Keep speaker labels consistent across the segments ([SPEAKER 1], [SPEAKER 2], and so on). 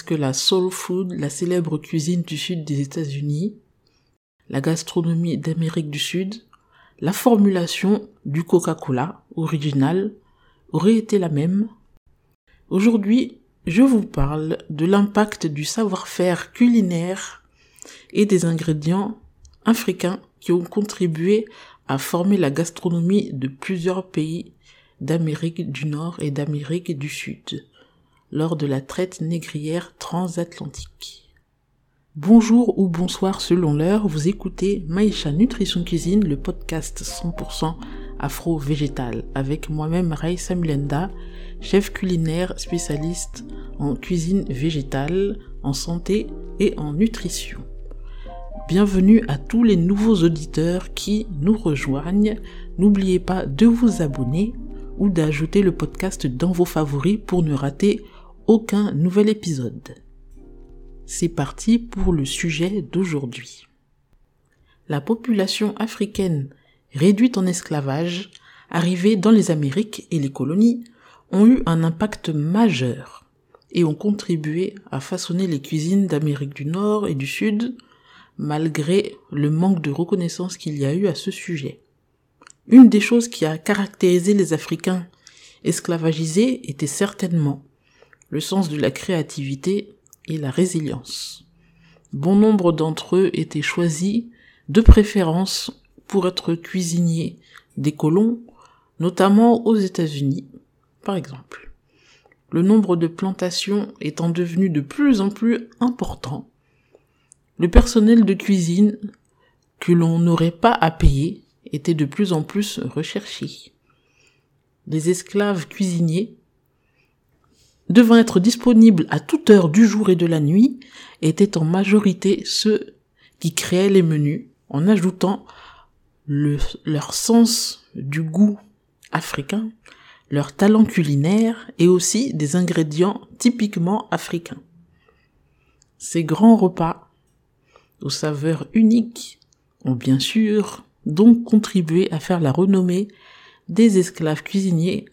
[SPEAKER 1] que la soul food, la célèbre cuisine du sud des États-Unis, la gastronomie d'Amérique du Sud, la formulation du Coca-Cola original aurait été la même? Aujourd'hui, je vous parle de l'impact du savoir-faire culinaire et des ingrédients africains qui ont contribué à former la gastronomie de plusieurs pays d'Amérique du Nord et d'Amérique du Sud lors de la traite négrière transatlantique. Bonjour ou bonsoir selon l'heure, vous écoutez Maïcha Nutrition Cuisine, le podcast 100% afro-végétal, avec moi-même Raïssa Mulenda, chef culinaire spécialiste en cuisine végétale, en santé et en nutrition. Bienvenue à tous les nouveaux auditeurs qui nous rejoignent. N'oubliez pas de vous abonner ou d'ajouter le podcast dans vos favoris pour ne rater aucun nouvel épisode. C'est parti pour le sujet d'aujourd'hui. La population africaine réduite en esclavage, arrivée dans les Amériques et les colonies, ont eu un impact majeur et ont contribué à façonner les cuisines d'Amérique du Nord et du Sud, malgré le manque de reconnaissance qu'il y a eu à ce sujet. Une des choses qui a caractérisé les Africains esclavagisés était certainement le sens de la créativité et la résilience. Bon nombre d'entre eux étaient choisis de préférence pour être cuisiniers des colons, notamment aux États-Unis, par exemple. Le nombre de plantations étant devenu de plus en plus important, le personnel de cuisine que l'on n'aurait pas à payer était de plus en plus recherché. Les esclaves cuisiniers devant être disponibles à toute heure du jour et de la nuit, étaient en majorité ceux qui créaient les menus en ajoutant leur sens du goût africain, leur talent culinaire et aussi des ingrédients typiquement africains. Ces grands repas, aux saveurs uniques, ont bien sûr donc contribué à faire la renommée des esclaves cuisiniers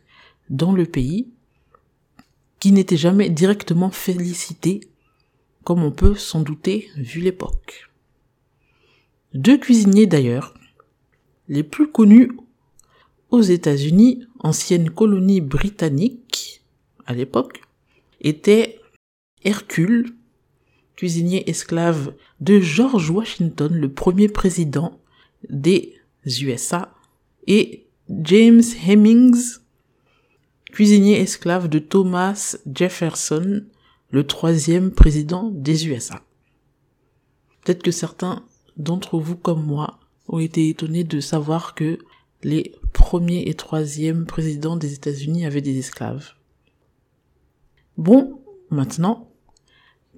[SPEAKER 1] dans le pays qui n'était jamais directement félicité, comme on peut s'en douter vu l'époque. Deux cuisiniers d'ailleurs, les plus connus aux États-Unis, ancienne colonie britannique à l'époque, étaient Hercule, cuisinier esclave de George Washington, le premier président des USA, et James Hemmings, cuisinier esclave de Thomas Jefferson, le troisième président des USA. Peut-être que certains d'entre vous comme moi ont été étonnés de savoir que les premiers et troisièmes présidents des États-Unis avaient des esclaves. Bon, maintenant,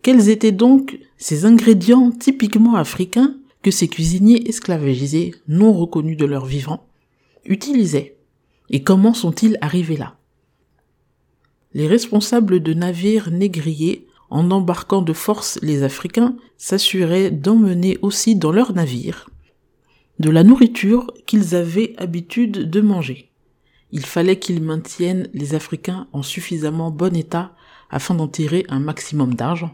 [SPEAKER 1] quels étaient donc ces ingrédients typiquement africains que ces cuisiniers esclavagisés, non reconnus de leur vivant, utilisaient? Et comment sont-ils arrivés là? Les responsables de navires négriers, en embarquant de force les Africains, s'assuraient d'emmener aussi dans leurs navires de la nourriture qu'ils avaient habitude de manger. Il fallait qu'ils maintiennent les Africains en suffisamment bon état afin d'en tirer un maximum d'argent.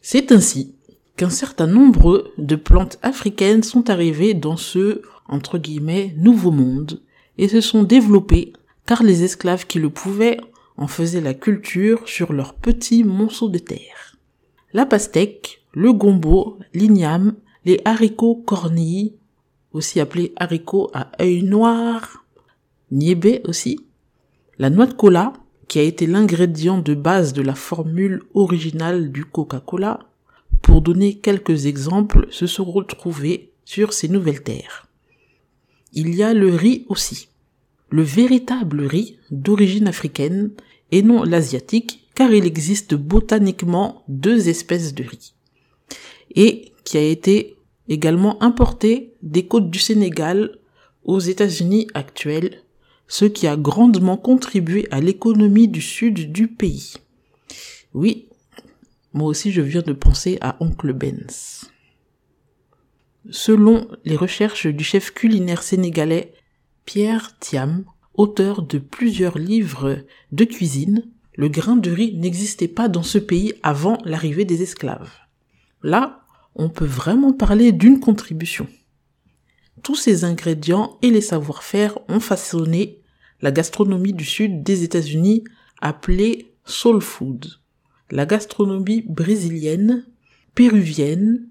[SPEAKER 1] C'est ainsi qu'un certain nombre de plantes africaines sont arrivées dans ce, entre guillemets, nouveau monde, et se sont développées car les esclaves qui le pouvaient en faisaient la culture sur leurs petits monceaux de terre. La pastèque, le gombo, l'igname, les haricots cornilles, aussi appelés haricots à œil noir, niébé aussi, la noix de cola, qui a été l'ingrédient de base de la formule originale du Coca-Cola, pour donner quelques exemples, se sont retrouvés sur ces nouvelles terres. Il y a le riz aussi. Le véritable riz d'origine africaine et non l'asiatique, car il existe botaniquement deux espèces de riz, et qui a été également importé des côtes du Sénégal aux États-Unis actuels, ce qui a grandement contribué à l'économie du sud du pays. Oui, moi aussi je viens de penser à Oncle Benz. Selon les recherches du chef culinaire sénégalais Pierre Thiam, auteur de plusieurs livres de cuisine, le grain de riz n'existait pas dans ce pays avant l'arrivée des esclaves. Là, on peut vraiment parler d'une contribution. Tous ces ingrédients et les savoir-faire ont façonné la gastronomie du sud des États-Unis appelée soul food, la gastronomie brésilienne, péruvienne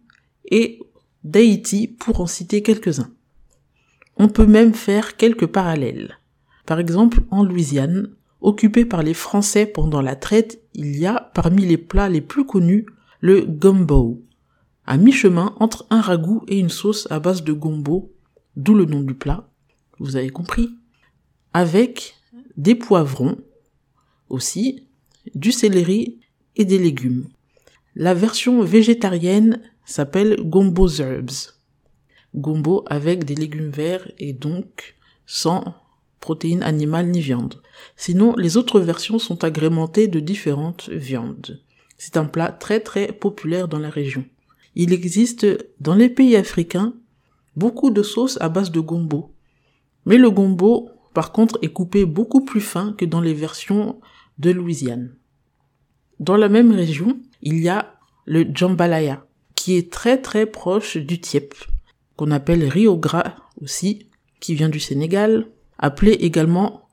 [SPEAKER 1] et d'Haïti pour en citer quelques-uns. On peut même faire quelques parallèles. Par exemple, en Louisiane, occupée par les Français pendant la traite, il y a parmi les plats les plus connus le gumbo, à mi-chemin entre un ragoût et une sauce à base de gombo, d'où le nom du plat, vous avez compris, avec des poivrons aussi, du céleri et des légumes. La version végétarienne s'appelle gombo herbs. Gombo avec des légumes verts et donc sans protéines animales ni viande. Sinon, les autres versions sont agrémentées de différentes viandes. C'est un plat très très populaire dans la région il existe dans les pays africains beaucoup de sauces à base de gombo. Mais le gombo, par contre, est coupé beaucoup plus fin que dans les versions de Louisiane. Dans la même région, il y a le jambalaya, qui est très très proche du tiep, qu'on appelle riz au gras aussi, qui vient du Sénégal, appelé également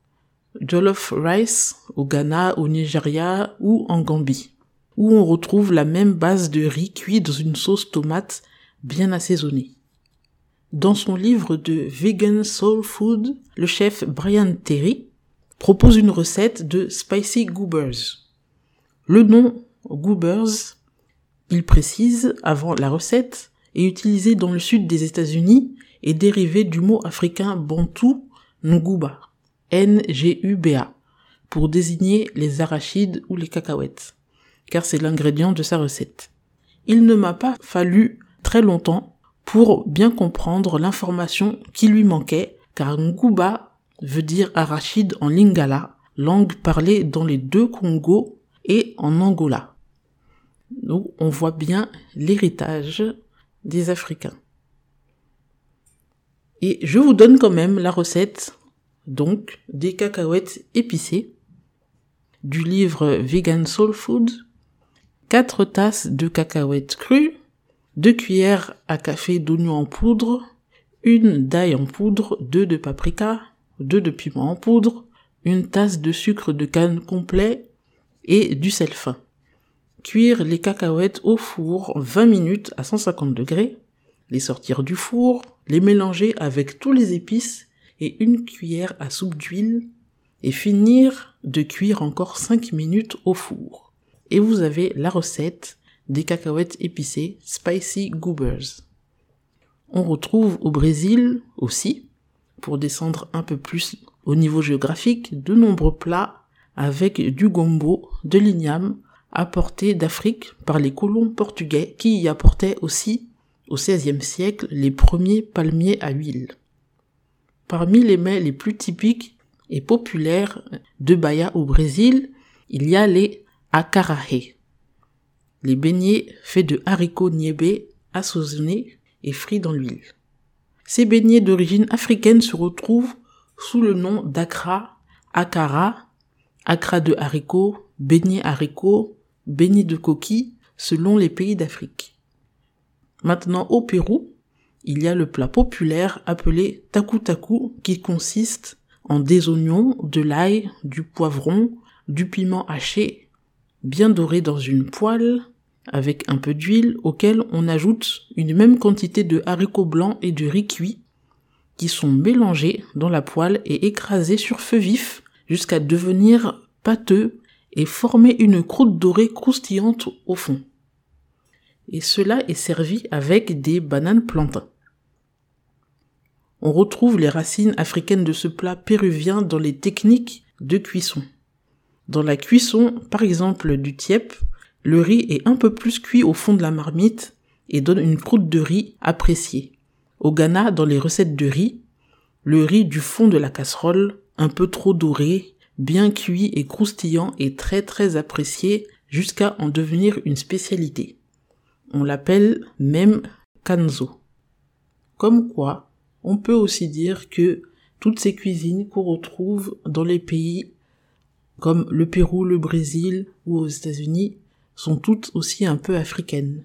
[SPEAKER 1] jollof rice au Ghana, au Nigeria ou en Gambie où on retrouve la même base de riz cuit dans une sauce tomate bien assaisonnée. Dans son livre de Vegan Soul Food, le chef Brian Terry propose une recette de spicy goobers. Le nom goobers, il précise avant la recette, est utilisé dans le sud des États-Unis et dérivé du mot africain bantou nguba, N-G-U-B-A, pour désigner les arachides ou les cacahuètes car c'est l'ingrédient de sa recette. Il ne m'a pas fallu très longtemps pour bien comprendre l'information qui lui manquait, car Nguba veut dire arachide en lingala, langue parlée dans les deux Congos et en Angola. Donc on voit bien l'héritage des Africains. Et je vous donne quand même la recette, donc, des cacahuètes épicées, du livre Vegan Soul Food, 4 tasses de cacahuètes crues, 2 cuillères à café d'oignon en poudre, une d'ail en poudre, 2 de paprika, 2 de piment en poudre, une tasse de sucre de canne complet et du sel fin. Cuire les cacahuètes au four 20 minutes à 150 degrés, sortir du four, les mélanger avec tous les épices et une cuillère à soupe d'huile et finir de cuire encore 5 minutes au four et vous avez la recette des cacahuètes épicées Spicy Goobers. On retrouve au Brésil aussi, pour descendre un peu plus au niveau géographique, de nombreux plats avec du gombo, de l'igname, apportés d'Afrique par les colons portugais qui y apportaient aussi, au XVIe siècle, les premiers palmiers à huile. Parmi les mets les plus typiques et populaires de Bahia au Brésil, il y a les Akarahe. Les beignets faits de haricots niébés assaisonnés et frits dans l'huile. Ces beignets d'origine africaine se retrouvent sous le nom d'akra, akara, akra de haricots, beignets haricots, beignets de coquilles, selon les pays d'Afrique. Maintenant, au Pérou, il y a le plat populaire appelé taku taku qui consiste en des oignons, de l'ail, du poivron, du piment haché bien doré dans une poêle avec un peu d'huile auquel on ajoute une même quantité de haricots blancs et de riz cuit qui sont mélangés dans la poêle et écrasés sur feu vif jusqu'à devenir pâteux et former une croûte dorée croustillante au fond. Et cela est servi avec des bananes plantains. On retrouve les racines africaines de ce plat péruvien dans les techniques de cuisson. Dans la cuisson, par exemple, du tiep, le riz est un peu plus cuit au fond de la marmite et donne une croûte de riz appréciée. Au Ghana, dans les recettes de riz, le riz du fond de la casserole, un peu trop doré, bien cuit et croustillant est très très apprécié jusqu'à en devenir une spécialité. On l'appelle même kanzo. Comme quoi, on peut aussi dire que toutes ces cuisines qu'on retrouve dans les pays comme le Pérou, le Brésil ou aux États-Unis, sont toutes aussi un peu africaines.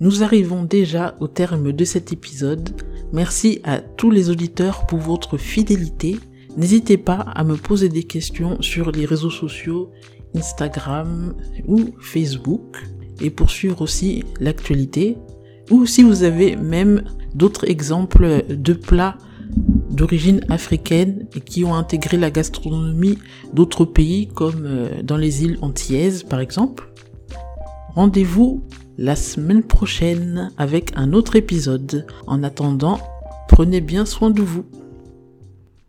[SPEAKER 1] Nous arrivons déjà au terme de cet épisode. Merci à tous les auditeurs pour votre fidélité. N'hésitez pas à me poser des questions sur les réseaux sociaux, Instagram ou Facebook, et poursuivre aussi l'actualité. Ou si vous avez même d'autres exemples de plats d'origine africaine et qui ont intégré la gastronomie d'autres pays comme euh, dans les îles antillaises par exemple. Rendez-vous la semaine prochaine avec un autre épisode. En attendant, prenez bien soin de vous.